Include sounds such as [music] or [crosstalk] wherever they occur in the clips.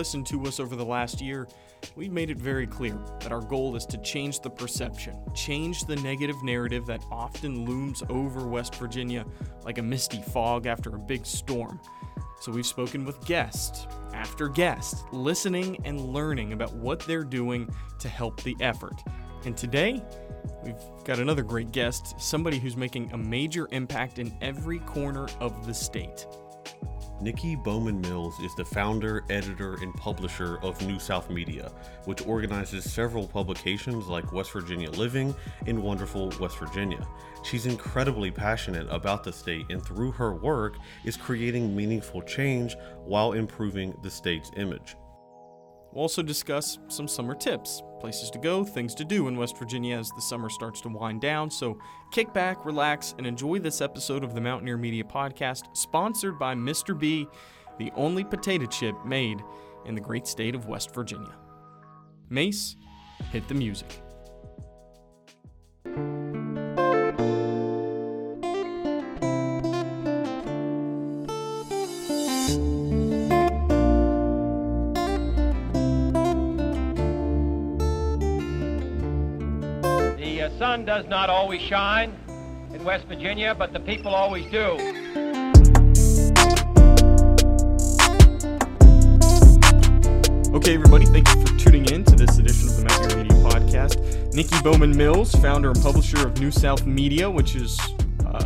listened to us over the last year, we've made it very clear that our goal is to change the perception, change the negative narrative that often looms over West Virginia like a misty fog after a big storm. So we've spoken with guest after guest, listening and learning about what they're doing to help the effort. And today, we've got another great guest, somebody who's making a major impact in every corner of the state. Nikki Bowman Mills is the founder, editor, and publisher of New South Media, which organizes several publications like West Virginia Living and Wonderful West Virginia. She's incredibly passionate about the state and through her work is creating meaningful change while improving the state's image. We'll also discuss some summer tips, places to go, things to do in West Virginia as the summer starts to wind down. So kick back, relax, and enjoy this episode of the Mountaineer Media Podcast, sponsored by Mister Bee, the only potato chip made in the great state of West Virginia. Mace, hit the music. Sun does not always shine in West Virginia, but the people always do. Okay, everybody, thank you for tuning in to this edition of the Mountaineer Media Podcast. Nikki Bowman Mills, founder and publisher of New South Media, which is uh,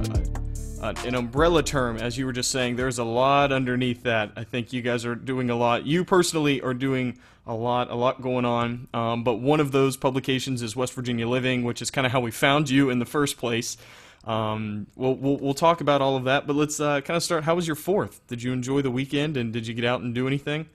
uh, an umbrella term, as you were just saying. There's a lot underneath that. I think you guys are doing a lot. You personally are doing a lot, a lot going on. Um, but one of those publications is West Virginia Living, which is kind of how we found you in the first place. Um, we'll, we'll, we'll talk about all of that, but let's uh, kind of start. How was your fourth? Did you enjoy the weekend and did you get out and do anything?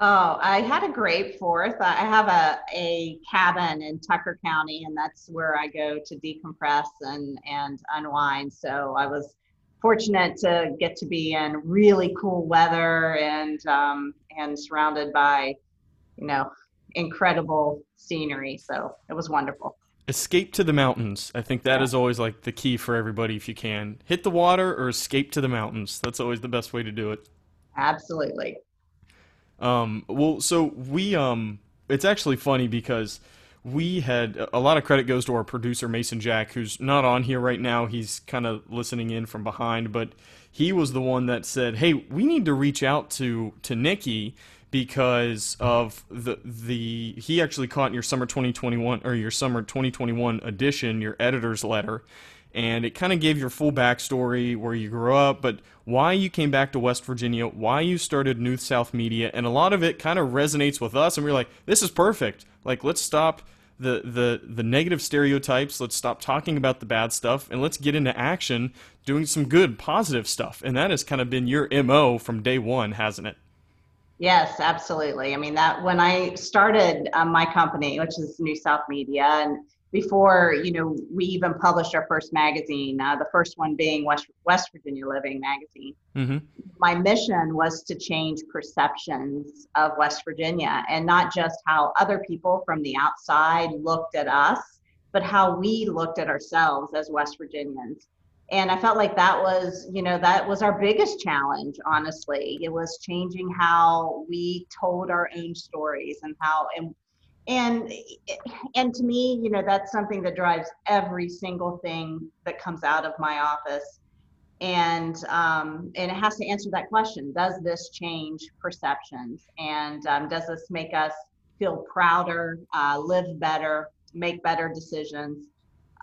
Oh, I had a great fourth. I have a, a cabin in Tucker County, and that's where I go to decompress and, and unwind. So I was fortunate to get to be in really cool weather and um, and surrounded by, you know, incredible scenery. So it was wonderful. Escape to the mountains. I think that Yeah. is always like the key for everybody if you can. Hit the water or escape to the mountains. That's always the best way to do it. Absolutely. Um, well, so we um, it's actually funny because we had a lot of credit goes to our producer Mason Jack, who's not on here right now. He's kind of listening in from behind, but he was the one that said, "Hey, we need to reach out to to Nikki." Because of the the he actually caught your summer 2021 or your summer 2021 edition your editor's letter, and it kind of gave your full backstory where you grew up, but why you came back to West Virginia, why you started New South Media, and a lot of it kind of resonates with us, and we're like, this is perfect. Like, let's stop the the the negative stereotypes. Let's stop talking about the bad stuff, and let's get into action, doing some good, positive stuff. And that has kind of been your mo from day one, hasn't it? Yes, absolutely. I mean, that when I started um, my company, which is New South Media, and before you know we even published our first magazine, uh, the first one being West West Virginia Living magazine. Mm-hmm. My mission was to change perceptions of West Virginia, and not just how other people from the outside looked at us, but how we looked at ourselves as West Virginians and i felt like that was you know that was our biggest challenge honestly it was changing how we told our own stories and how and and and to me you know that's something that drives every single thing that comes out of my office. And um, and it has to answer that question does this change perceptions? And um, does this make us feel prouder uh, live better make better decisions?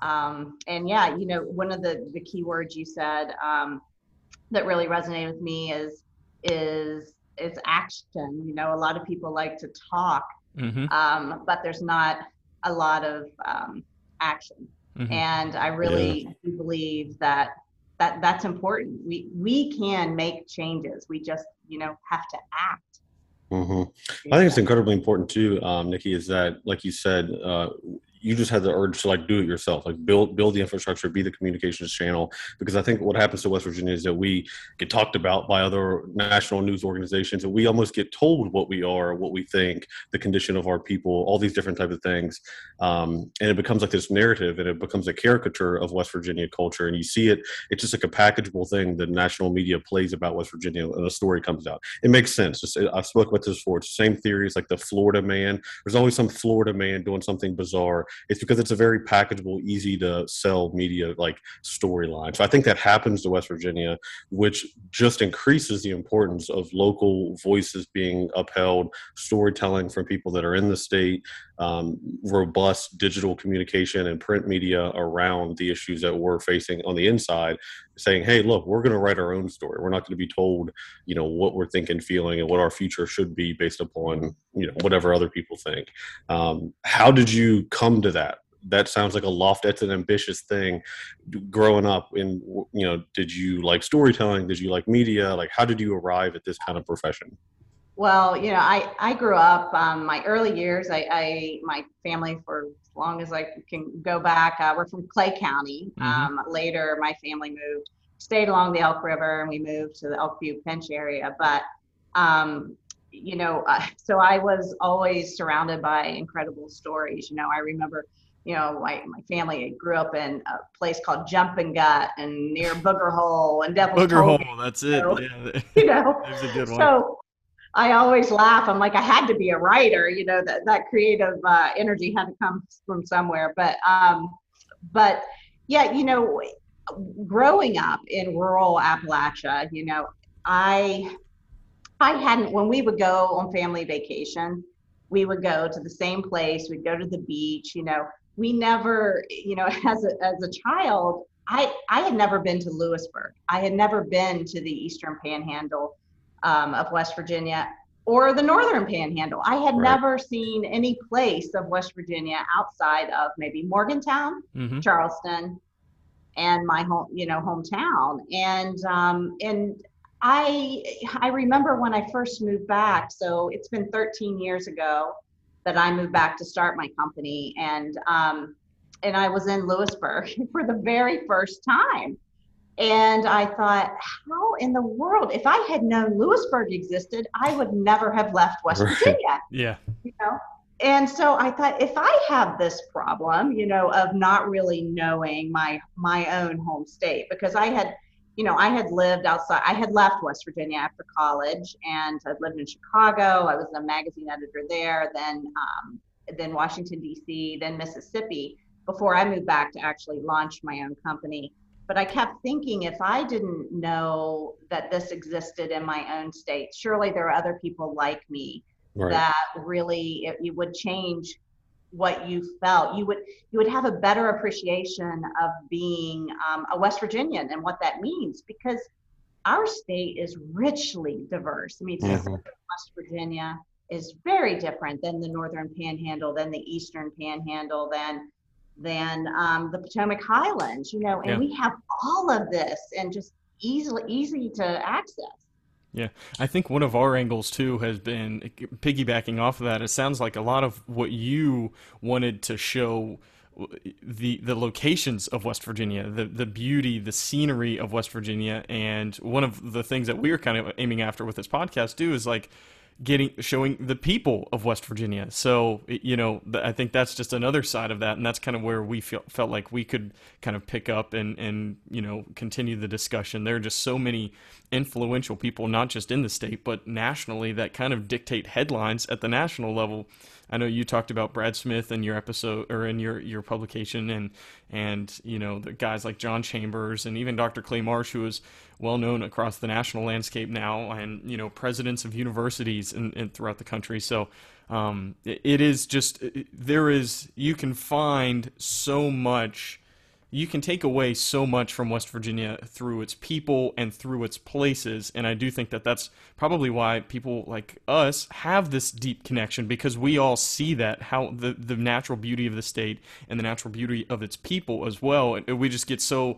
Um, and yeah, you know, one of the the key words you said um, that really resonated with me is is is action. You know, a lot of people like to talk, Mm-hmm. um, but there's not a lot of um, action. Mhm. And I really do believe that that that's important. We we can make changes. We just you know have to act. hmm I think it's incredibly important too, um, Nikki, is that, like you said, uh, you just had the urge to like do it yourself, like build build the infrastructure, be the communications channel. Because I think what happens to West Virginia is that we get talked about by other national news organizations, and we almost get told what we are, what we think, the condition of our people, all these different types of things, um, and it becomes like this narrative, and it becomes a caricature of West Virginia culture, and you see it. It's just like a packageable thing that national media plays about West Virginia, and a story comes out. It makes sense. I've spoken about this before. It's the same theories like the Florida man. There's always some Florida man doing something bizarre. It's because it's a very packageable, easy to sell media like storyline. So I think that happens to West Virginia, which just increases the importance of local voices being upheld, storytelling from people that are in the state, um, robust digital communication and print media around the issues that we're facing on the inside saying hey look we're going to write our own story. We're not going to be told you know what we're thinking feeling and what our future should be based upon you know whatever other people think. Um, how did you come to that? That sounds like a loft. That's an ambitious thing. Growing up in you know did you like storytelling? Did you like media? Like how did you arrive at this kind of profession well, you know, I, I grew up, um, my early years, I, I, my family for as long as I can go back, uh, we're from Clay County. Mm-hmm. Um, later, my family moved, stayed along the Elk River and we moved to the Elkview Pinch area. But, um, you know, uh, so I was always surrounded by incredible stories. You know, I remember, you know, my, my family grew up in a place called Jumping Gut and near Booger Hole and Devil's Booger Hole. That's it. yeah. [laughs] You know, There's a good one. So, I always laugh. I'm like, I had to be a writer, you know, that, that creative uh, energy had to come from somewhere. But, um, but yeah, you know, growing up in rural Appalachia, you know, I, I hadn't, when we would go on family vacation, we would go to the same place, we'd go to the beach, you know, we never, you know, [laughs] as a, as a child, I, I had never been to Lewisburg. I had never been to the Eastern Panhandle um, of West Virginia or the Northern Panhandle. I had right. never seen any place of West Virginia outside of maybe Morgantown, mm-hmm. Charleston, and my home, you know, hometown. And um, and I I remember when I first moved back. So it's been 13 years ago that I moved back to start my company, and um, and I was in Lewisburg [laughs] for the very first time. And I thought, how in the world, if I had known Lewisburg existed, I would never have left West right. Virginia. [laughs] Yeah. You know? And so I thought, if I have this problem, you know, of not really knowing my my own home state, because I had, you know, I had lived outside, I had left West Virginia after college, and I'd lived in Chicago. I was a magazine editor there, then um, then Washington D.C., then Mississippi, before I moved back to actually launch my own company but I kept thinking if I didn't know that this existed in my own state, surely there are other people like me right. that really it, it, would change what you felt. You would you would have a better appreciation of being um, a West Virginian and what that means because our state is richly diverse. I mean, mm-hmm. West Virginia is very different than the Northern Panhandle, than the Eastern Panhandle, than than um, the Potomac Highlands, you know, and yeah. we have all of this and just easily easy to access. Yeah, I think one of our angles too has been piggybacking off of that. It sounds like a lot of what you wanted to show the the locations of West Virginia, the the beauty, the scenery of West Virginia, and one of the things that we're kind of aiming after with this podcast too is like getting showing the people of West Virginia. So you know, I think that's just another side of that, and that's kind of where we feel, felt like we could kind of pick up and and you know continue the discussion. There are just so many influential people, not just in the state but nationally, that kind of dictate headlines at the national level. I know you talked about Brad Smith in your episode or in your, your publication, and and you know the guys like John Chambers and even Dr. Clay Marsh, who is well known across the national landscape now, and you know presidents of universities and throughout the country. So um, it, it is just there is you can find so much you can take away so much from West Virginia through its people and through its places. And I do think that that's probably why people like us have this deep connection because we all see that how the, the natural beauty of the state and the natural beauty of its people as well. And we just get so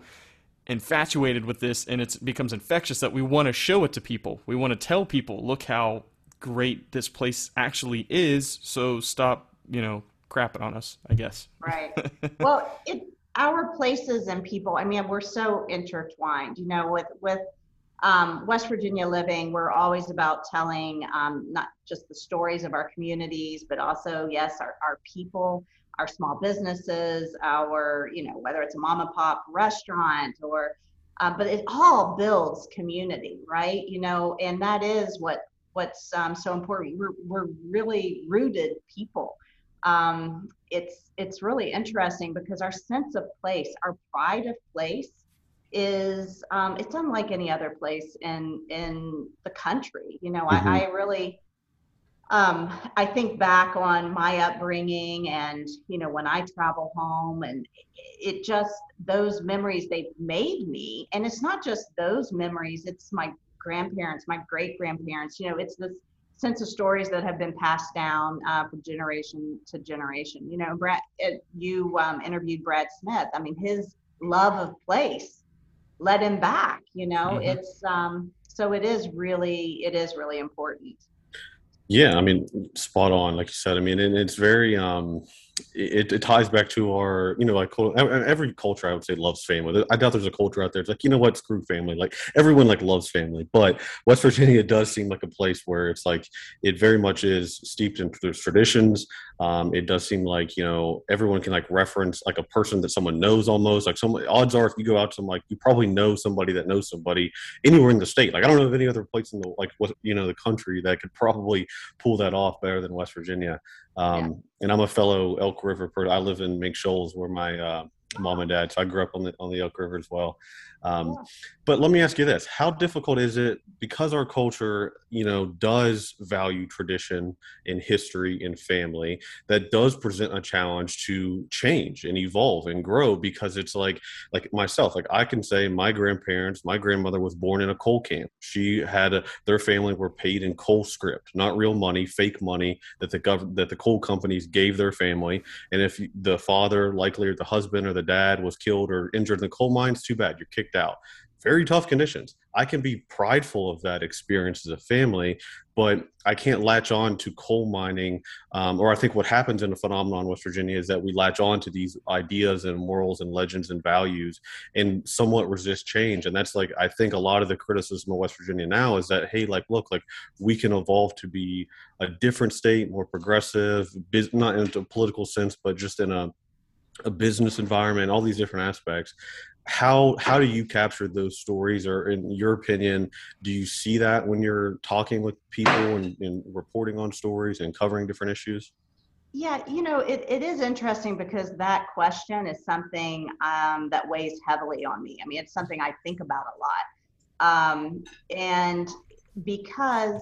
infatuated with this and it becomes infectious that we want to show it to people. We want to tell people, look how great this place actually is. So stop, you know, crapping on us, I guess. Right. [laughs] well, it our places and people. I mean, we're so intertwined. You know, with with um, West Virginia Living, we're always about telling um, not just the stories of our communities, but also, yes, our, our people, our small businesses, our, you know, whether it's a mom and pop restaurant or, uh, but it all builds community, right? You know, and that is what what's um, so important. We're, we're really rooted people. Um, it's it's really interesting because our sense of place, our pride of place, is um, it's unlike any other place in in the country. You know, mm-hmm. I, I, really um, I think back on my upbringing and you know when I travel home and it just those memories they've made me. And it's not just those memories it's my grandparents my great grandparents you know it's this sense of stories that have been passed down uh, from generation to generation. You know Brad you um, interviewed Brad Smith. I mean his love of place let him back you know? Mm-hmm. it's um so it is really it is really important yeah i mean spot on like you said i mean and it's very um it, it ties back to our, you know, like every culture I would say loves family. I doubt there's a culture out there. It's like, you know what, screw family. Like everyone like loves family, but West Virginia [laughs] does seem like a place where it's like it very much is steeped in those traditions. Um, it does seem like you know everyone can like reference like a person that someone knows almost. Like some odds are if you go out to some like you probably know somebody that knows somebody anywhere in the state. Like I don't know of any other place in the like what you know the country that could probably pull that off better than West Virginia. Um, yeah. And I'm a fellow Elk River person. I live in Mink Shoals, where my uh, mom and dad. So I grew up on the on the Elk River as well. Um, but let me ask you this: How difficult is it because our culture, you know, does value tradition and history and family? That does present a challenge to change and evolve and grow because it's like, like myself, like I can say my grandparents, my grandmother was born in a coal camp. She had a, their family were paid in coal scrip, not real money, fake money that the government that the coal companies gave their family. And if the father, likely or the husband or the dad, was killed or injured in the coal mines, too bad, you're kicked out. Very tough conditions. I can be prideful of that experience as a family, but I can't latch on to coal mining. Um, or I think what happens in the phenomenon in West Virginia is that we latch on to these ideas and morals and legends and values and somewhat resist change. And that's like, I think a lot of the criticism of West Virginia now is that, hey, like, look, like we can evolve to be a different state, more progressive, not in a political sense, but just in a a business environment, all these different aspects. How how do you capture those stories? Or in your opinion do you see that when you're talking with people and, and reporting on stories and covering different issues? Yeah you know it, it is interesting because that question is something um, that weighs heavily on me. I mean it's something i think about a lot. Um, and because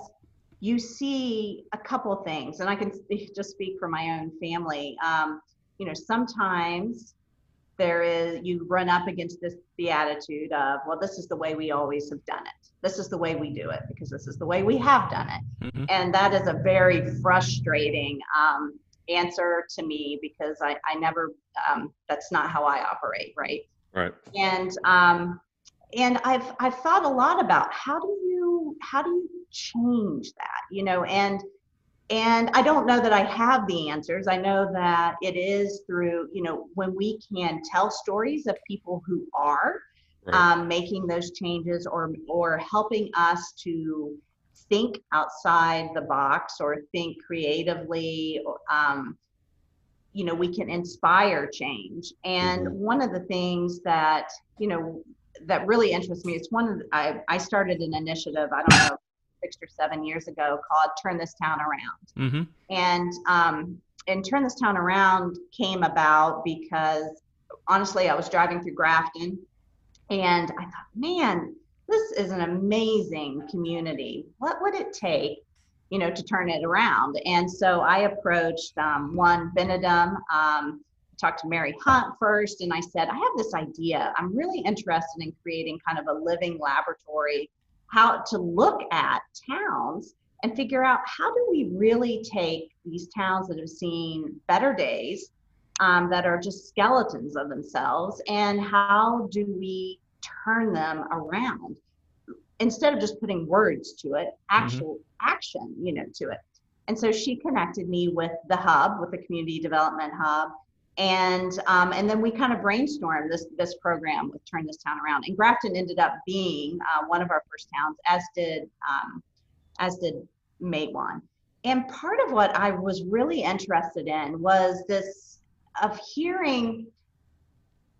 you see a couple things and i can just speak for my own family um, you know sometimes there is you run up against this the attitude of well this is the way we always have done it. This is the way we do it because this is the way we have done it. Mm-hmm. and that is a very frustrating um, answer to me because i, I never um, that's not how i operate right? Right. And um, and i've i've thought a lot about how do you how do you change that you know? And and i don't know that i have the answers i know that it is through you know when we can tell stories of people who are right. um, making those changes or or helping us to think outside the box or think creatively um, you know we can inspire change and mm-hmm. one of the things that you know that really interests me it's one of the, I, I started an initiative i don't know six or seven years ago called Turn This Town Around. Mm-hmm. And um, and Turn This Town Around came about because honestly, I was driving through Grafton and I thought, man, this is an amazing community. What would it take, you know, to turn it around? And so I approached um, one Benedum, um, talked to Mary Hunt first, and I said, I have this idea. I'm really interested in creating kind of a living laboratory how to look at towns and figure out how do we really take these towns that have seen better days um, that are just skeletons of themselves and how do we turn them around instead of just putting words to it mm-hmm. actual mm-hmm. action you know to it And so she connected me with the hub, with the community development hub. And um, and then we kind of brainstormed this this program with Turn This Town Around. And Grafton ended up being uh, one of our first towns, as did um, as did Matewan. And part of what I was really interested in was this of hearing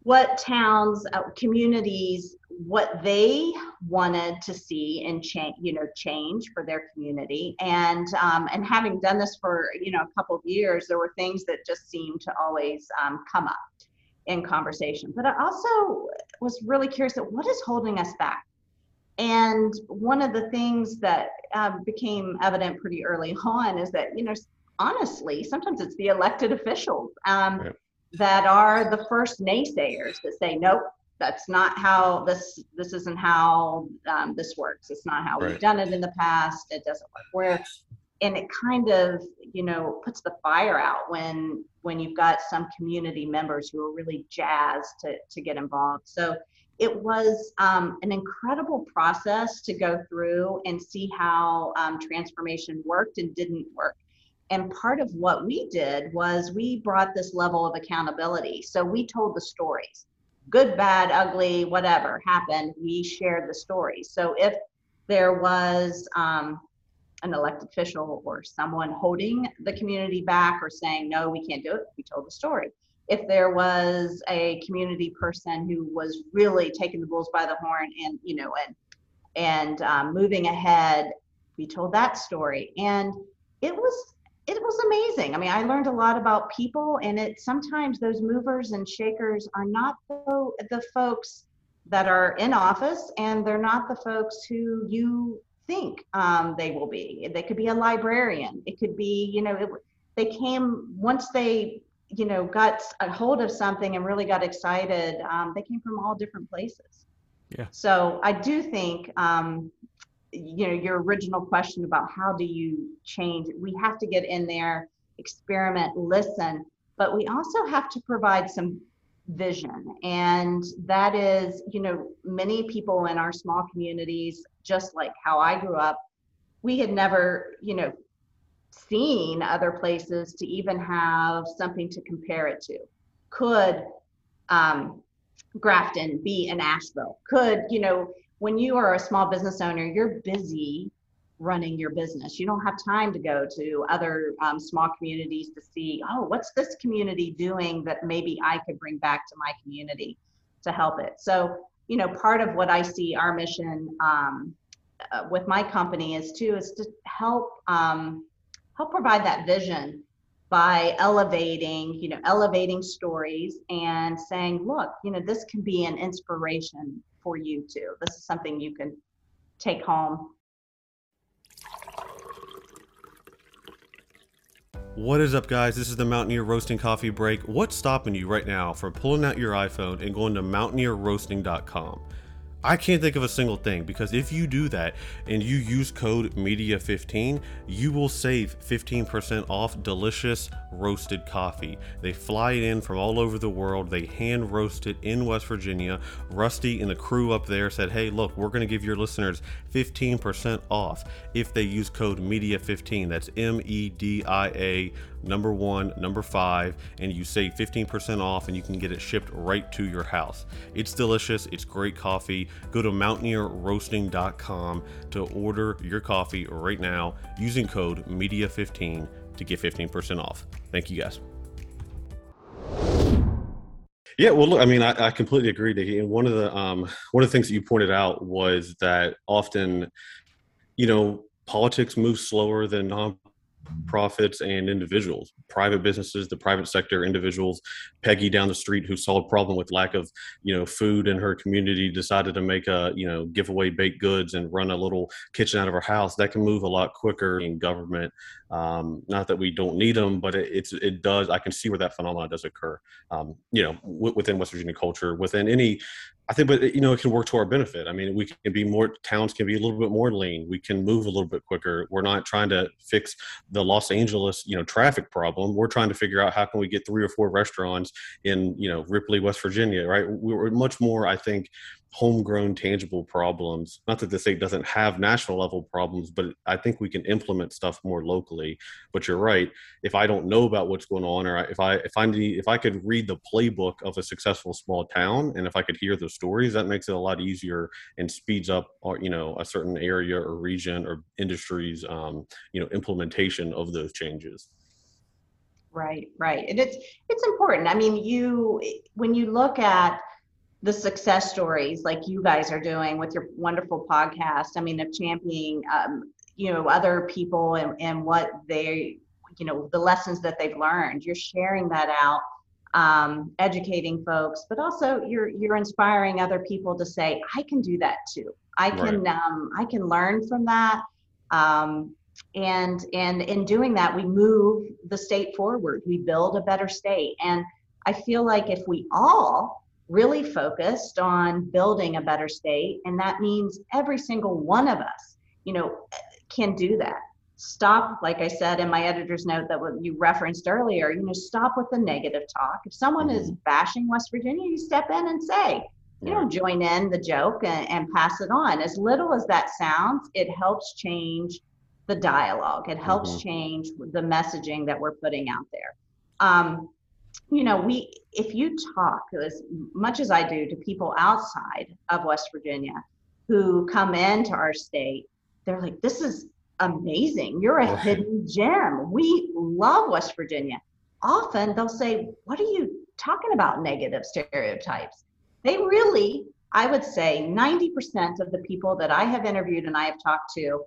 what towns, uh, communities, what they wanted to see and change, you know, change for their community. And um, and having done this for you know a couple of years, there were things that just seemed to always um, come up in conversation. But I also was really curious at what is holding us back. And one of the things that uh, became evident pretty early [laughs] on is that you know honestly sometimes it's the elected officials. Um, right that are the first naysayers that say, nope, that's not how this this isn't how um, this works. It's not how right. we've done it in the past. It doesn't work. Where and it kind of you know puts the fire out when when you've got some community members who are really jazzed to to get involved. So it was um, an incredible process to go through and see how um, transformation worked and didn't work and part of what we did was we brought this level of accountability. So we told the stories good, bad, ugly, whatever happened, we shared the story. So if there was um, an elected official or someone holding the community back or saying, no, we can't do it, we told the story. If there was a community person who was really taking the bulls by the horn and, you know, and, and um, moving ahead, we told that story. And it was it was amazing. I mean, I learned a lot about people, and it sometimes those movers and shakers are not the, the folks that are in office, and they're not the folks who you think um, they will be. They could be a librarian. It could be, you know, it, they came once they, you know, got a hold of something and really got excited. Um, they came from all different places. Yeah. So I do think um, you know your original question about how do you change we have to get in there experiment listen but we also have to provide some vision. And that is you know many people in our small communities just like how i grew up we had never you know seen other places to even have something to compare it to. Could um, grafton be in asheville could you know when you are a small business owner, you're busy running your business. You don't have time to go to other um, small communities to see, oh, what's this community doing that maybe I could bring back to my community to help it. So, you know, part of what I see our mission um, uh, with my company is too is to help um, help provide that vision by elevating, you know, elevating stories and saying, look, you know, this can be an inspiration for you too. This is something you can take home. What is up, guys? This is the Mountaineer Roasting Coffee Break. What's stopping you right now from pulling out your iPhone and going to mountaineerroasting.com? I can't think of a single thing because if you do that and you use code MEDIA15, you will save 15% off delicious roasted coffee. They fly it in from all over the world. They hand roast it in West Virginia. Rusty and the crew up there said, hey, look, we're going to give your listeners 15% off if they use code MEDIA15. That's M E D I A number one, number five, and you save 15% off and you can get it shipped right to your house. It's delicious, it's great coffee. Go to mountaineerroasting.com to order your coffee right now using code MEDIA15 to get 15% off. Thank you guys. Yeah, well, look, I mean, I, I completely agree. And one of the um, one of the things that you pointed out was that often, you know, politics moves slower than non profits and individuals, private businesses, the private sector, individuals. Peggy down the street who saw a problem with lack of, you know, food in her community decided to make a, you know, give away baked goods and run a little kitchen out of her house. That can move a lot quicker in government. Um, not that we don't need them, but it, it's it does. I can see where that phenomenon does occur. Um, you know, w- within West Virginia culture, within any I think, but you know, it can work to our benefit. I mean, we can be more towns can be a little bit more lean. We can move a little bit quicker. We're not trying to fix the Los Angeles, you know, traffic problem. We're trying to figure out how can we get three or four restaurants in, you know, Ripley, West Virginia, right? We're much more, I think, homegrown tangible problems. Not that the state doesn't have national level problems but i think we can implement stuff more locally. But you're right if i don't know about what's going on or if i if i need if i could read the playbook of a successful small town and if i could hear the stories that makes it a lot easier and speeds up uh, you know a certain area or region or industries um, you know implementation of those changes. Right right. And it's it's important. I mean you when you look at the success stories like you guys are doing with your wonderful podcast. I mean, of championing, um, you know, other people and, and what they, you know, the lessons that they've learned. You're sharing that out, um, educating folks, but also you're you're inspiring other people to say, I can do that too. I can right. um, I can learn from that. Um, and and in doing that, we move the state forward. We build a better state. And I feel like if we all really focused on building a better state and that means every single one of us you know can do that. Stop like i said in my editor's note that what you referenced earlier you know stop with the negative talk. If someone mm-hmm. is bashing west virginia you step in and say you don't join in the joke and, and, pass it on. As little as that sounds it helps change the dialogue. It helps mm-hmm. change the messaging that we're putting out there. Um, you know, we if you talk as much as I do to people outside of West Virginia who come into our state, they're like, "This is amazing! You're a hidden gem. We love West Virginia." Often they'll say, "What are you talking about? Negative stereotypes?" They really, I would say, 90% of the people that I have interviewed and I have talked to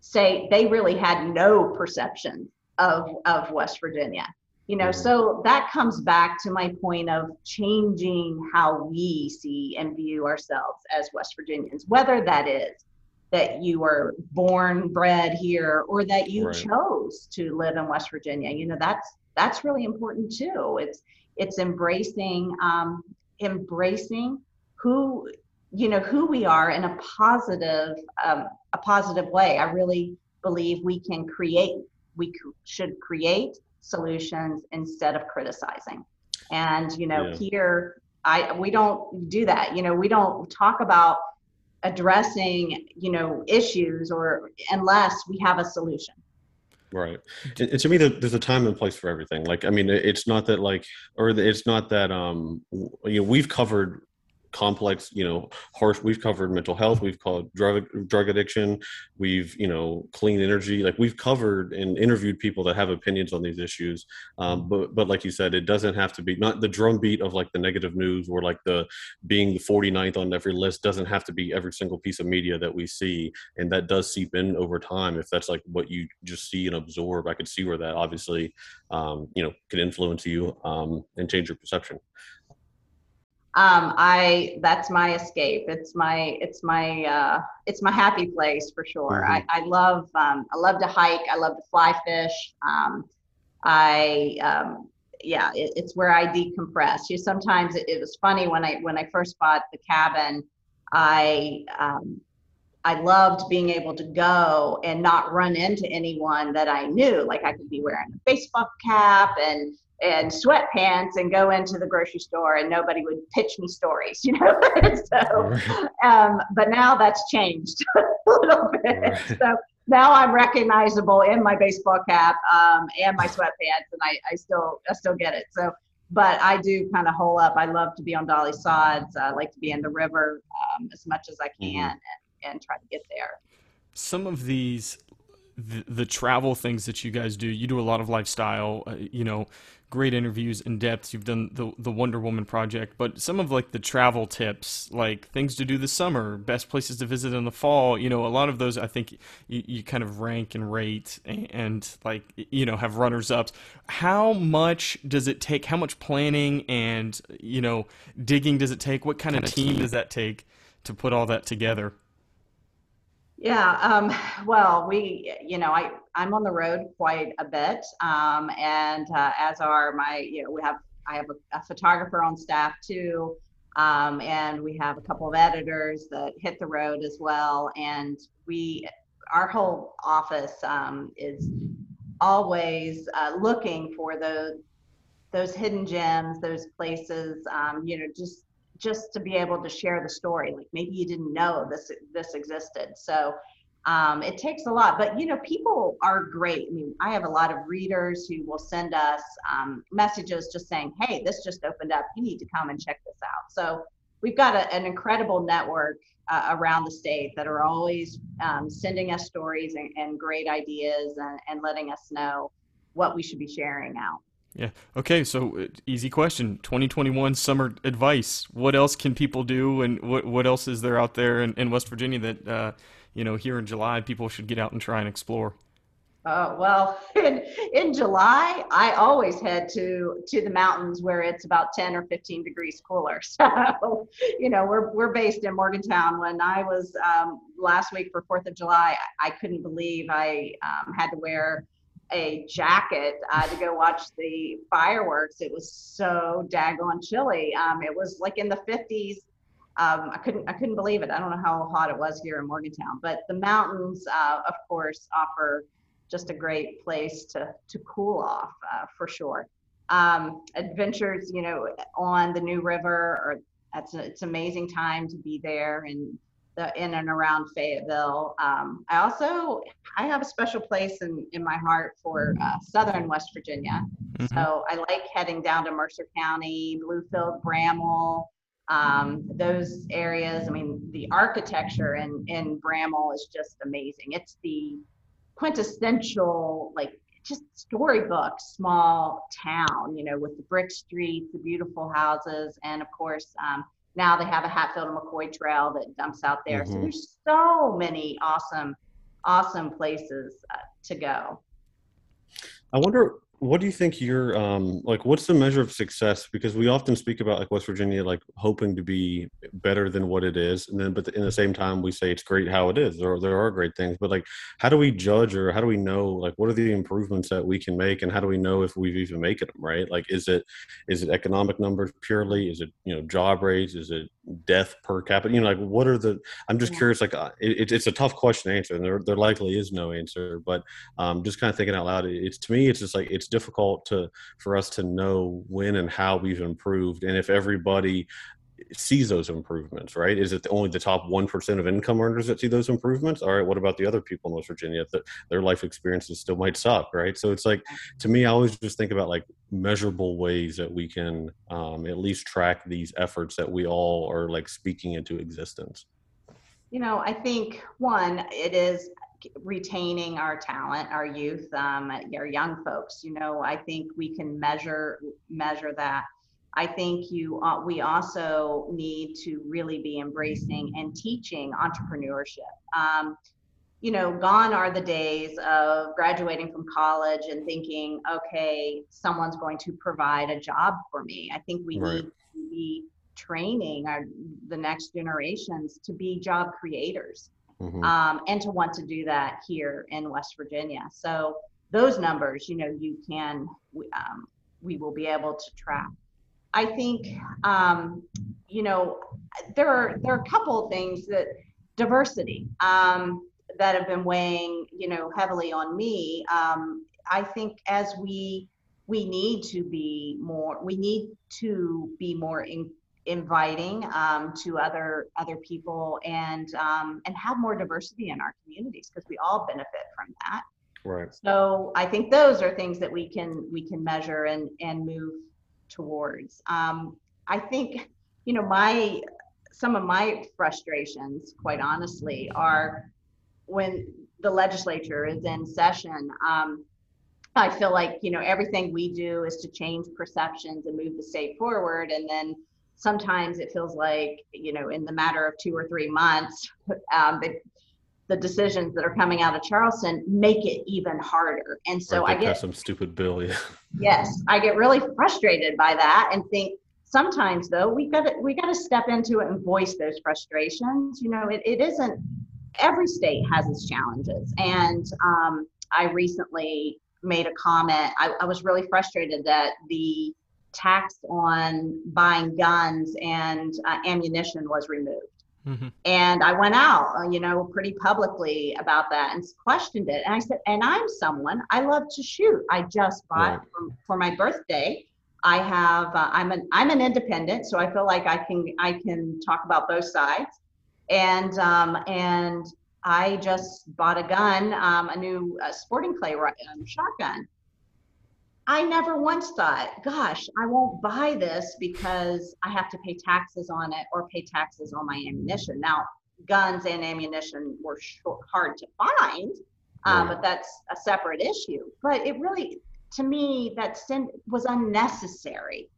say they really had no perception of of West Virginia you know mm-hmm. so that comes back to my point of changing how we see and view ourselves as west virginians whether that is that you were born bred here or that you right. chose to live in west virginia you know that's that's really important too it's it's embracing um, embracing who you know who we are in a positive um, a positive way i really believe we can create we should create solutions instead of criticizing. And you know, yeah. here I we don't do that. You know, we don't talk about addressing you know issues or unless we have a solution right and, and to me there's a time and place for everything like i mean it's not that like or it's not that um you know we've covered complex you know harsh we've covered mental health we've called drug drug addiction we've you know clean energy like we've covered and interviewed people that have opinions on these issues. Um, but but like you said it doesn't have to be not the drumbeat of like the negative news or like the being the 49th on every list doesn't have to be every single piece of media that we see. And that does seep in over time if that's like what you just see and absorb. I could see where that obviously um, you know can influence you um, and change your perception um, I that's my escape. It's my it's my uh, it's my happy place for sure. Mm-hmm. I, I love um, I love to hike. I love to fly fish. Um, I um, yeah, it, it's where I decompress. You sometimes it, it, was funny when I when I first bought the cabin. I um, I loved being able to go and not run into anyone that I knew. Like I could be wearing a baseball cap and and sweatpants and go into the grocery store and nobody would pitch me stories, you know. [laughs] [laughs] so, um, but now that's changed [laughs] a little bit. Right. So now I'm recognizable in my baseball cap um, and my sweatpants, and I, I still I still get it. So, but I do kind of hole up. I love to be on Dolly Sods. I like to be in the river um, as much as I can mm-hmm. and, and try to get there. Some of these the, the, travel things that you guys do. You do a lot of lifestyle, uh, you know, great interviews in depth. You've done the the Wonder Woman project, but some of like the travel tips, like things to do this summer, best places to visit in the fall. You know, a lot of those I think you, you kind of rank and rate and, and like you know have runners ups. How much does it take? How much planning and you know digging does it take? What kind, kind of team, team does that take to put all that together? Yeah, um, well, we, you know, I, I'm on the road quite a bit, um, and uh, as are my, you know, we have, I have a, a photographer on staff too, um, and we have a couple of editors that hit the road as well, and we, our whole office um, is always uh, looking for those, those hidden gems, those places, um, you know, just just to be able to share the story. Like maybe you didn't know this this existed. So um, it takes a lot, but you know, people are great. I mean, I have a lot of readers who will send us um, messages just saying, "Hey, this just opened up. You need to come and check this out." So we've got a, an incredible network uh, around the state that are always um, sending us stories and, and great ideas and, and letting us know what we should be sharing out. Yeah. Okay. So uh, easy question. 2021 summer advice. What else can people do, and what what else is there out there in, in West Virginia that uh, you know here in July people should get out and try and explore? Uh, well, [laughs] in, in July, I always head to to the mountains where it's about 10 or 15 degrees cooler. [laughs] So, you know, we're we're based in Morgantown. When I was um, last week for Fourth of July, I couldn't believe I um, had to wear a jacket uh, to go watch the fireworks. It was so daggone chilly. Um, it was like in the 50s. Um, I couldn't I couldn't believe it. I don't know how hot it was here in Morgantown, but the mountains, uh, of course, offer just a great place to to cool off uh, for sure. Um, adventures, you know, on the New River, or that's a, it's amazing time to be there and the in and around Fayetteville. Um, I also I have a special place in in my heart for uh, Southern West Virginia. Mm-hmm. So I like heading down to Mercer County, Bluefield, Bramwell. Um, those areas, I mean, the architecture in, in Bramwell is just amazing. It's the quintessential, like, just storybook small town, you know, with the brick streets, the beautiful houses, and of course, um, now they have a Hatfield and McCoy Trail that dumps out there. Mm-hmm. So there's so many awesome, awesome places uh, to go. I wonder what do you think you're um like what's the measure of success? Because we often speak about like west virginia like hoping to be better than what it is and then but in the same time we say it's great how it is. There, there are great things but like how do we judge or how do we know like what are the improvements that we can make and how do we know if we've even made them right? Like is it is it economic numbers purely? Is it you know job rates? Is it death per capita? You know like what are the i'm just yeah. curious like uh, it, it's a tough question to answer and there, there likely is no answer but um just kind of thinking out loud it's to me it's just like it's difficult to for us to know when and how we've improved and if everybody sees those improvements, right? Is it only the top 1% of income earners that see those improvements? All right, what about the other people in West Virginia that their life experiences still might suck, right? So it's like, to me, I always just think about like measurable ways that we can um, at least track these efforts that we all are like speaking into existence. You know, I think one, it is retaining our talent, our youth, um, our young folks. You know, I think we can measure measure that. I think you uh, we also need to really be embracing and teaching entrepreneurship. Um, you know, gone are the days of graduating from college and thinking, okay, someone's going to provide a job for me. I think we right. need to be training our the next generations to be job creators mm-hmm. um, and to want to do that here in West Virginia. So those numbers, you know, you can, um, we will be able to track. I think, um, you know, there are there are a couple of things that diversity um, that have been weighing, you know, heavily on me. Um, I think as we we need to be more, we need to be more in, inviting um, to other other people and um, and have more diversity in our communities because we all benefit from that. Right. So I think those are things that we can we can measure and and move towards. Um, I think you know my some of my frustrations, quite honestly, are when the legislature is in session. Um, I feel like you know everything we do is to change perceptions and move the state forward, and then sometimes it feels like you know in the matter of two or three months um, the, the decisions that are coming out of charleston make it even harder. And so i get some stupid bill yeah. [laughs] Yes i get really frustrated by that and think sometimes though we got to we got to step into it and voice those frustrations. You know it, it isn't every state has its challenges. And um, i recently made a comment I, I was really frustrated that the tax on buying guns and uh, ammunition was removed. Mm-hmm. And I went out, uh, you know, pretty publicly about that and questioned it. And I said, and I'm someone, I love to shoot. I just bought for, for, my birthday I have uh, I'm an I'm an independent, so I feel like I can I can talk about both sides. And um, and I just bought a gun, um, a new uh, sporting clay um, shotgun. I never once thought, gosh, I won't buy this because I have to pay taxes on it or pay taxes on my ammunition. Now, guns and ammunition were short, hard to find, um, but that's a separate issue. But it really, to me, that sin was unnecessary,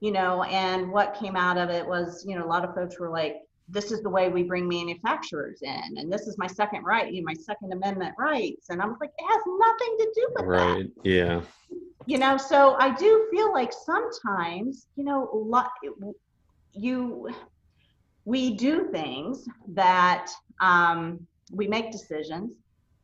you know. And what came out of it was, you know, a lot of folks were like, "This is the way we bring manufacturers in, and this is my second right, you know, my Second Amendment rights." And I was like, "It has nothing to do with right. that." Right yeah. You know, so I do feel like sometimes, you know, lot you we do things that um, we make decisions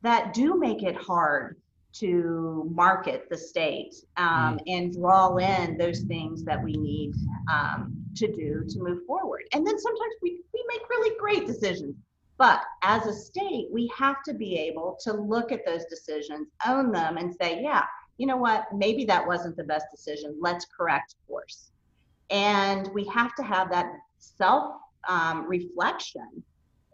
that do make it hard to market the state um, mm. and draw in those things that we need um, to do to move forward. And then sometimes we, we make really great decisions. But as a state, we have to be able to look at those decisions, own them, and say, yeah, you know what, maybe that wasn't the best decision. Let's correct course. And we have to have that self um, reflection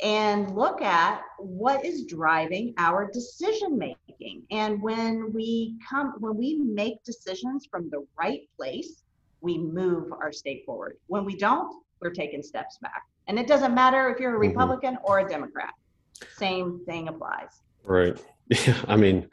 and look at what is driving our decision making and when we come when we make decisions from the right place we move our state forward when we don't we're taking steps back and it doesn't matter if you're a mm-hmm. republican mm-hmm. or a democrat same thing applies right yeah [laughs] i mean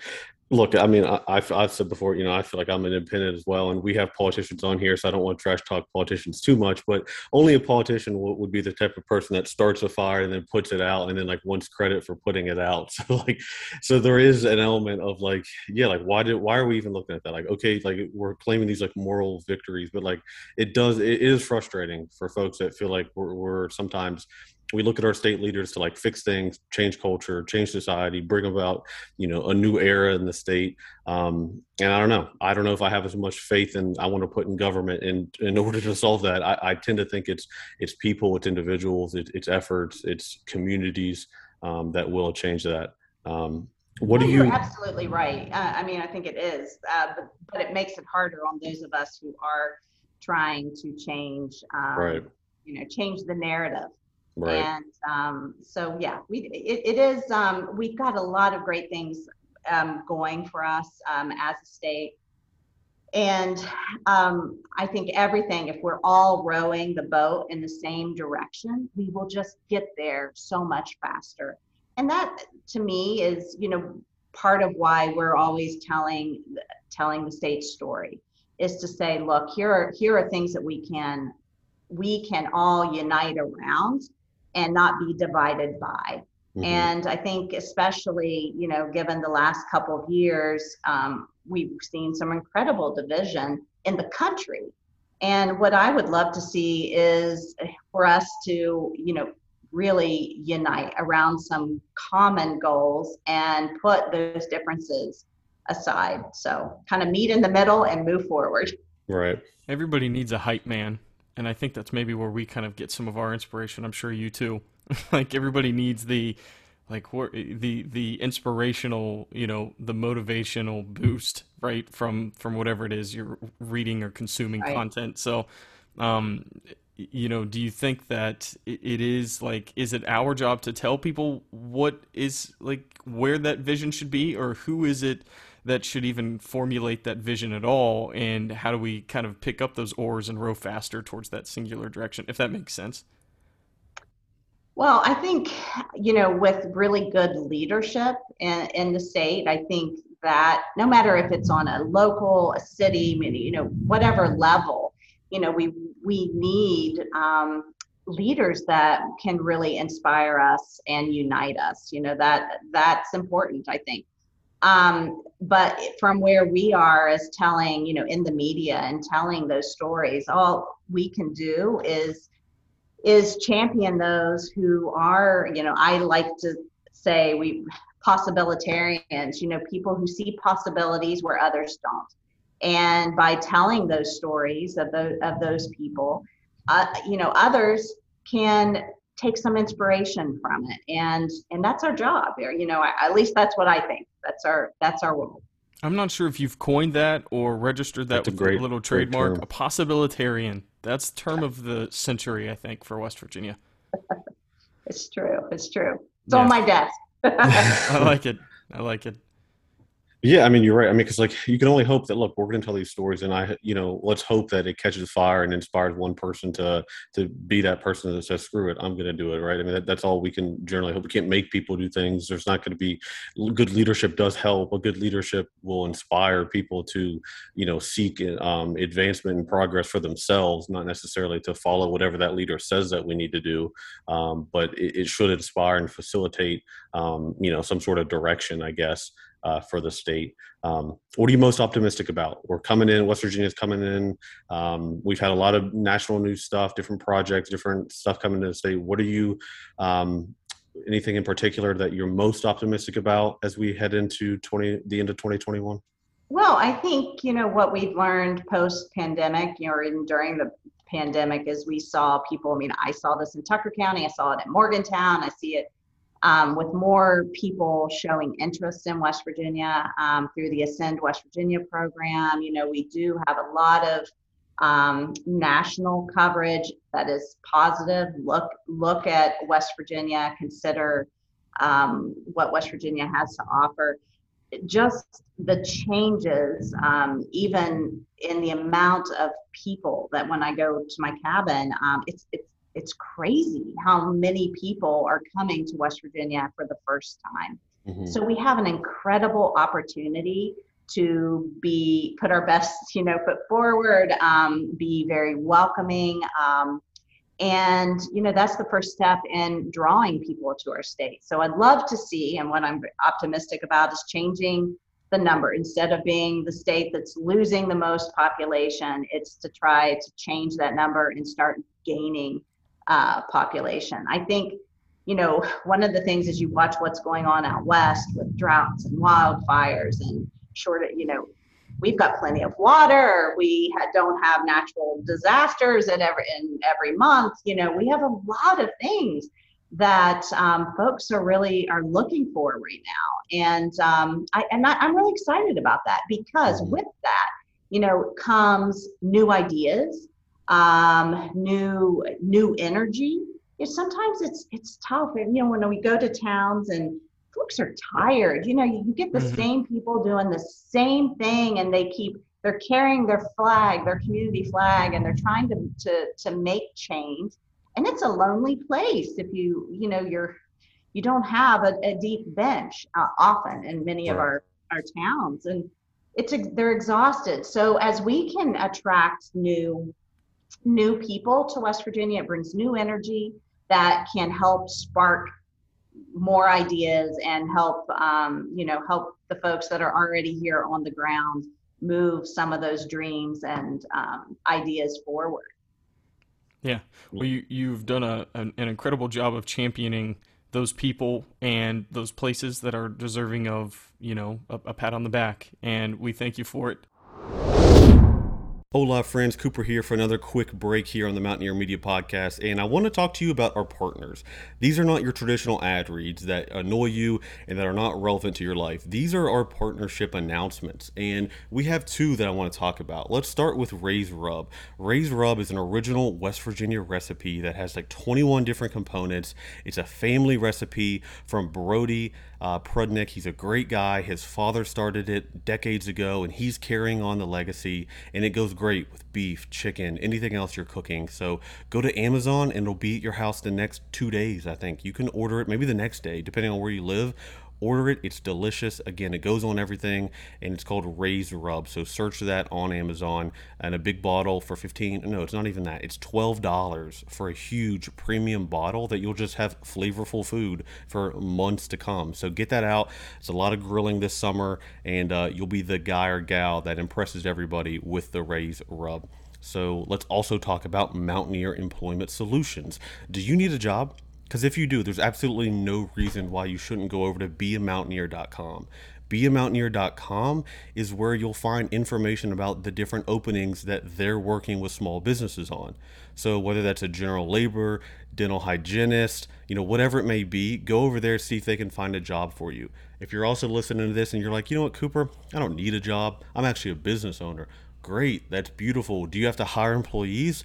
Look, I mean, I, I've, I've said before, you know, I feel like I'm an independent as well, and we have politicians on here, so I don't want to trash talk politicians too much. But only a politician would, would be the type of person that starts a fire and then puts it out, and then like wants credit for putting it out. [laughs] So like, so there is an element of like, yeah, like why did why are we even looking at that? Like, okay, like we're claiming these like moral victories, but like it does it is frustrating for folks that feel like we're, we're sometimes we look at our state leaders to like fix things change culture change society bring about you know a new era in the state. Um, and i don't know. I don't know if i have as much faith in i want to put in government in in [laughs] order to solve that. I, I tend to think it's it's people it's individuals it, it's efforts it's communities um, that will change that. Um, what do you you're absolutely right. Uh, i mean i think it is uh, but, but it makes it harder on those of us who are trying to change um, right. you know change the narrative Right. And um, so, yeah, we it, it is. Um, we've got a lot of great things um, going for us um, as a state, and um, I think everything. If we're all rowing the boat in the same direction, we will just get there so much faster. And that, to me, is you know part of why we're always telling telling the state story is to say, look, here are here are things that we can we can all unite around and not be divided by. Mm-hmm. And I think, especially, you know, given the last couple of years, um, we've seen some incredible division in the country. And what I would love to see is for us to, you know, really unite around some common goals and put those differences aside. So, kind of meet in the middle and move forward. Right. Everybody needs a hype man and I think that's maybe where we kind of get some of our inspiration. I'm sure you too. [laughs] like everybody needs the like the the inspirational, you know, the motivational boost, right? From from whatever it is you're reading or consuming right. content. So, um, you know, do you think that it is like is it our job to tell people what is like where that vision should be or who is it that should even formulate that vision at all and how do we kind of pick up those oars and row faster towards that singular direction if that makes sense? Well i think you know with really good leadership in, in the state i think that no matter if it's on a local a city you know whatever level you know we we need um, leaders that can really inspire us and unite us you know that that's important i think um, but from where we are as telling, you know, in the media and telling those stories, all we can do is is champion those who are, you know, I like to say we possibilitarians, you know, people who see possibilities where others don't. And by telling those stories of those of those people, uh, you know, others can take some inspiration from it and and that's our job you know at least that's what i think that's our that's our role I'm not sure if you've coined that or registered that That's a with great- a little trademark. term. A possibilitarian. That's term of the century, I think, for West Virginia. [laughs] It's true. It's true. It's Yeah. on my desk. [laughs] [laughs] I like it. I like it. Yeah, I mean, you're right. I mean, because like you can only hope that look, we're going to tell these stories, and I, you know, let's hope that it catches fire and inspires one person to to be that person that says, "Screw it, I'm going to do it." Right? I mean, that, that's all we can generally hope. We can't make people do things. There's not going to be good leadership. Does help, but good leadership will inspire people to, you know, seek um, advancement and progress for themselves, not necessarily to follow whatever that leader says that we need to do. Um, but it, it should inspire and facilitate, um, you know, some sort of direction, I guess uh, for the state. Um, what are you most optimistic about? We're coming in. West Virginia's coming in. Um, we've had a lot of national news stuff, different projects, different stuff coming to the state. What are you? Um, anything in particular that you're most optimistic about as we head into 20 the end of 2021? Well, I think, you know, what we've learned post pandemic, you know, or even during the pandemic is we saw people, I mean, I saw this in Tucker County, I saw it in Morgantown, I see it um, with more people showing interest in West Virginia um, through the Ascend West Virginia program. You know, we do have a lot of um, national coverage that is positive. Look, look at West Virginia. Consider um, what West Virginia has to offer. Just the changes, um, even in the amount of people that when I go to my cabin, um, it's it's it's crazy how many people are coming to West Virginia for the first time. Mhm. So we have an incredible opportunity to be put our best, you know, foot forward, um, be very welcoming, um, and you know that's the first step in drawing people to our state. So I'd love to see, and what I'm optimistic about is changing the number instead of being the state that's losing the most population. It's to try to change that number and start gaining uh, population. I think you know, [laughs] one of the things is you watch what's going on out west with droughts and wildfires and short, you know, we've got plenty of water. We don't have natural disasters in every in every month. You know, we have a lot of things that um, folks are really are looking for right now, and um, I and I, I'm really excited about that because Mhm. with that, you know, comes new ideas, um, new new energy know, sometimes it's it's tough. And you know, when we go to towns and folks are tired, you know, you, you get the Mhm. same people doing the same thing, and they keep they're carrying their flag, their community flag, and they're trying to to to make change. And it's a lonely place if you you know you're you don't have a, a deep bench uh, often in many of our our towns, and it's they're exhausted. So as we can attract new new people to West Virginia, it brings new energy that can help spark more ideas and help um, you know help the folks that are already here on the ground move some of those dreams and um, ideas forward. Yeah. Well, you you've done a an, an incredible job of championing those people and those places that are deserving of you know a, a pat on the back, and we thank you for it. Hola, friends. Cooper here for another quick break here on the Mountaineer Media Podcast. And I want to talk to you about our partners. These are not your traditional ad reads that annoy you and that are not relevant to your life. These are our partnership announcements. And we have two that I want to talk about. Let's start with Ray's Rub. Ray's Rub is an original West Virginia recipe that has like 21 different components. It's a family recipe from Brody uh, Prudnick. He's a great guy. His father started it decades ago, and he's carrying on the legacy. And it goes great with beef, chicken, anything else you're cooking. So go to Amazon, and it'll be at your house the next two days. I think you can order it, maybe the next day, depending on where you live. Order it. It's delicious. Again, it goes on everything, and it's called Ray's Rub. So search that on Amazon. And a big bottle for fifteen. No, it's not even that. It's twelve dollars for a huge premium bottle that you'll just have flavorful food for months to come. So get that out. It's a lot of grilling this summer, and uh, you'll be the guy or gal that impresses everybody with the Ray's Rub. So let's also talk about Mountaineer Employment Solutions. Do you need a job? Because if you do, there's absolutely no reason why you shouldn't go over to beamountaineer.com. beamountaineer.com is where you'll find information about the different openings that they're working with small businesses on. So whether that's a general labor, dental hygienist, you know, whatever it may be, go over there see if they can find a job for you. If you're also listening to this and you're like, you know what, Cooper, I don't need a job. I'm actually a business owner. Great, that's beautiful. Do you have to hire employees?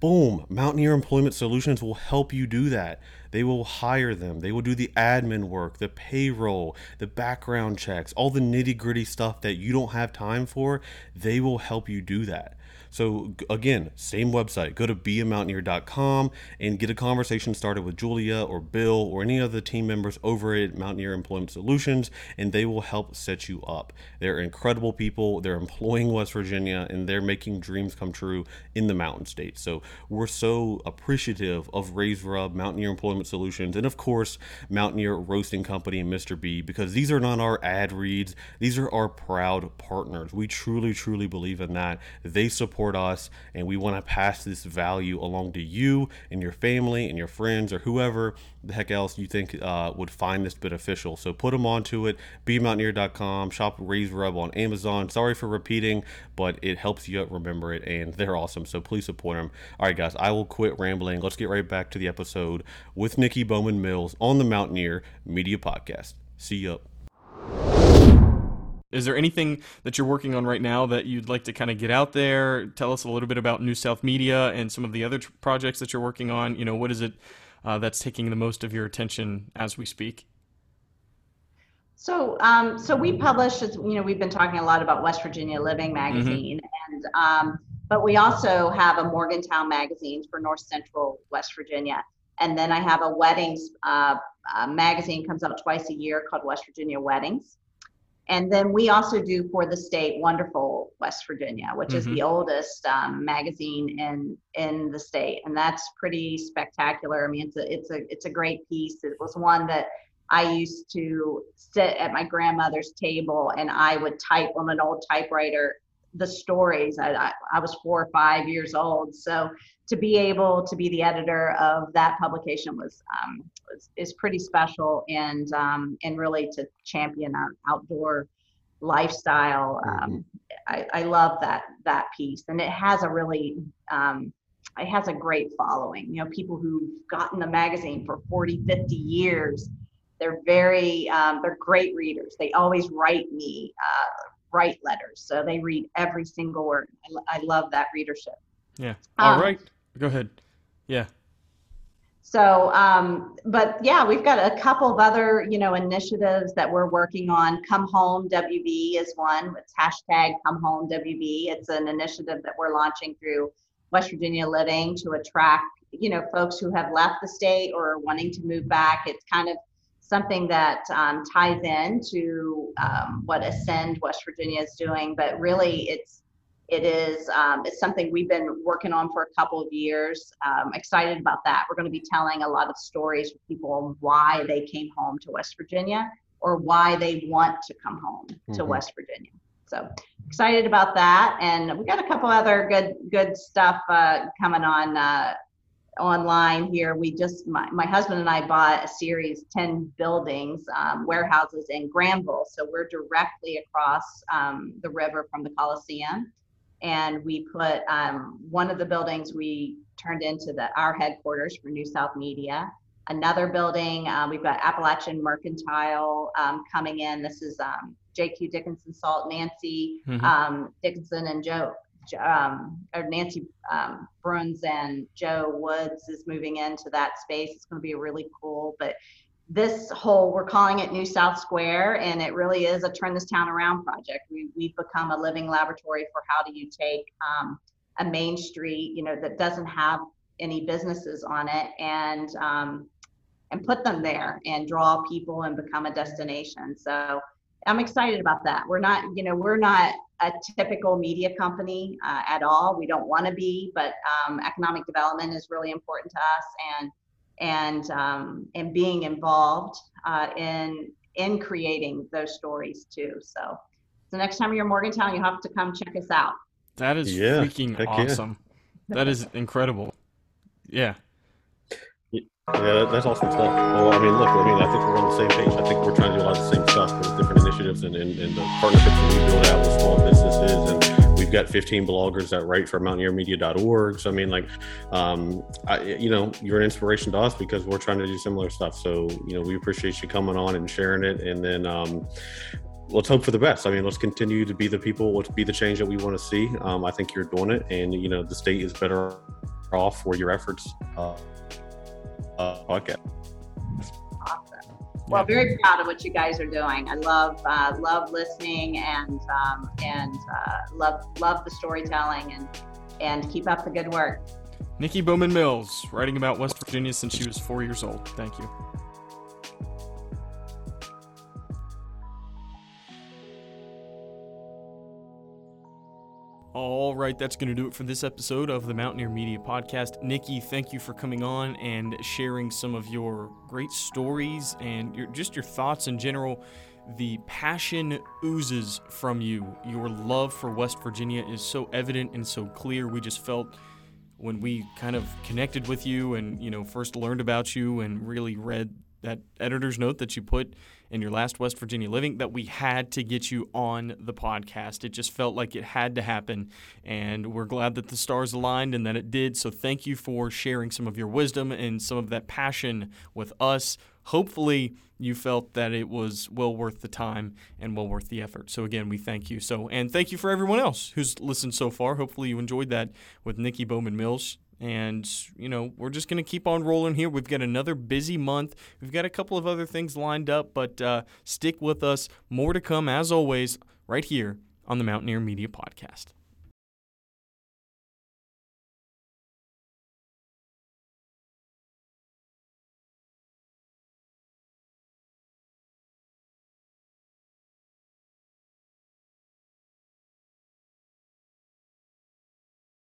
Boom, Mountaineer Employment Solutions will help you do that. They will hire them. They will do the admin work, the payroll, the background checks, all the nitty gritty stuff that you don't have time for. They will help you do that. So again, same website. Go to beamountaineer.com and get a conversation started with Julia or Bill or any of the team members over at Mountaineer Employment Solutions, and they will help set you up. They're incredible people. They're employing West Virginia and they're making dreams come true in the Mountain State. So we're so appreciative of Ray's Rub, Mountaineer Employment Solutions, and of course Mountaineer Roasting Company and Mister Bee because these are not our ad reads. These are our proud partners. We truly, truly believe in that. They support support us and we want to pass this value along to you and your family and your friends or whoever the heck else you think uh, would find this beneficial. So put them onto it. BeMountaineer.com, shop Ray's Rub on Amazon. Sorry for repeating, but it helps you remember it and they're awesome. So please support them. All right, guys, I will quit rambling. Let's get right back to the episode with Nikki Bowman Mills on the Mountaineer Media Podcast. See you. Is there anything that you're working on right now that you'd like to kind of get out there? Tell us a little bit about New South Media and some of the other projects that you're working on. You know, what is it uh, that's taking the most of your attention as we speak? So, um, so we publish. You know, we've been talking a lot about West Virginia Living magazine, mm-hmm. and um, but we also have a Morgantown magazine for North Central West Virginia, and then I have a weddings uh, uh, magazine comes out twice a year called West Virginia Weddings. And then we also do for the state Wonderful West Virginia, which mm-hmm. is the mm-hmm. oldest um, magazine in in the state, and that's pretty spectacular. I mean, it's a it's a it's a great piece. It was one that I used to sit at my grandmother's table and I would type on an old typewriter the stories. I, I, I was four or five years old, so to be able to be the editor of that publication was, um, was is pretty special and um, and really to champion our outdoor lifestyle. Um, I, I love that that piece, and it has a really um, it has a great following. You know, people who've gotten the magazine for 40, 50 years. They're very um, they're great readers. They always write me uh, write letters, so they read every single word. I, I love that readership. Yeah. All um, right. Go ahead. Yeah. So, um, but yeah, we've got a couple of other, you know, initiatives that we're working on. Come Home WV is one. It's hashtag Come Home WV. It's an initiative that we're launching through West Virginia Living to attract, you know, folks who have left the state or are wanting to move back. It's kind of something that um, ties in to um, what Ascend West Virginia is doing, but really it's it is um, it's something we've been working on for a couple of years. Um, excited about that. We're going to be telling a lot of stories for people on why they came home to West Virginia or why they want to come home mm-hmm. to West Virginia. So excited about that, and we got a couple other good good stuff uh, coming on uh, online here. We just my, my husband and I bought a series ten buildings, um, warehouses in Granville, so we're directly across um, the river from the Coliseum and we put um, one of the buildings we turned into the our headquarters for New South Media. Another building, uh, we've got Appalachian Mercantile um, coming in. This is um, JQ Dickinson Salt, Nancy mm-hmm. Um, Dickinson, and Joe. Um, or Nancy um, Bruns and Joe Woods is moving into that space. It's going to be really cool. But this whole we're calling it new south square and it really is a turn this town around project. We, we've become a living laboratory for how do you take um, a main street you know that doesn't have any businesses on it and um, and put them there and draw people and become a destination. So i'm excited about that. We're not you know we're not a typical media company uh, at all. We don't want to be but um, economic development is really important to us and and um, and being involved uh, in in creating those stories too. So, the next time you're in Morgantown, you have to come check us out. That is yeah, freaking awesome. Yeah. That is incredible. Yeah. Yeah, that's awesome stuff. Well, I mean, look, I mean, I think we're on the same page. I think we're trying to do a lot of the same stuff with different initiatives and, and, and the partnerships that we build out with small businesses. And we've got 15 bloggers that write for mountaineermedia.org. So, I mean, like, um, I, you know, you're an inspiration to us because we're trying to do similar stuff. So, you know, we appreciate you coming on and sharing it. And then, um, let's hope for the best. I mean, let's continue to be the people, let's be the change that we want to see. Um, I think you're doing it, and you know, the state is better off for your efforts. Uh, uh, podcast. Well, very proud of what you guys are doing. I love uh, love listening and um, and uh, love love the storytelling and and keep up the good work. Nikki Bowman Mills, writing about West Virginia since she was four years old. Thank you. All right, that's going to do it for this episode of the Mountaineer Media Podcast. Nikki, thank you for coming on and sharing some of your great stories and your, just your thoughts in general. The passion oozes from you. Your love for West Virginia is so evident and so clear. We just felt when we kind of connected with you and you know first learned about you and really read that editor's note that you put in your last West Virginia living that we had to get you on the podcast. It just felt like it had to happen. And we're glad that the stars aligned and that it did. So thank you for sharing some of your wisdom and some of that passion with us. Hopefully, you felt that it was well worth the time and well worth the effort. So again, we thank you. So and thank you for everyone else who's listened so far. Hopefully you enjoyed that with Nikki Bowman Mills. And, you know, we're just going to keep on rolling here. We've got another busy month. We've got a couple of other things lined up, but uh, stick with us. More to come, as always, right here on the Mountaineer Media Podcast.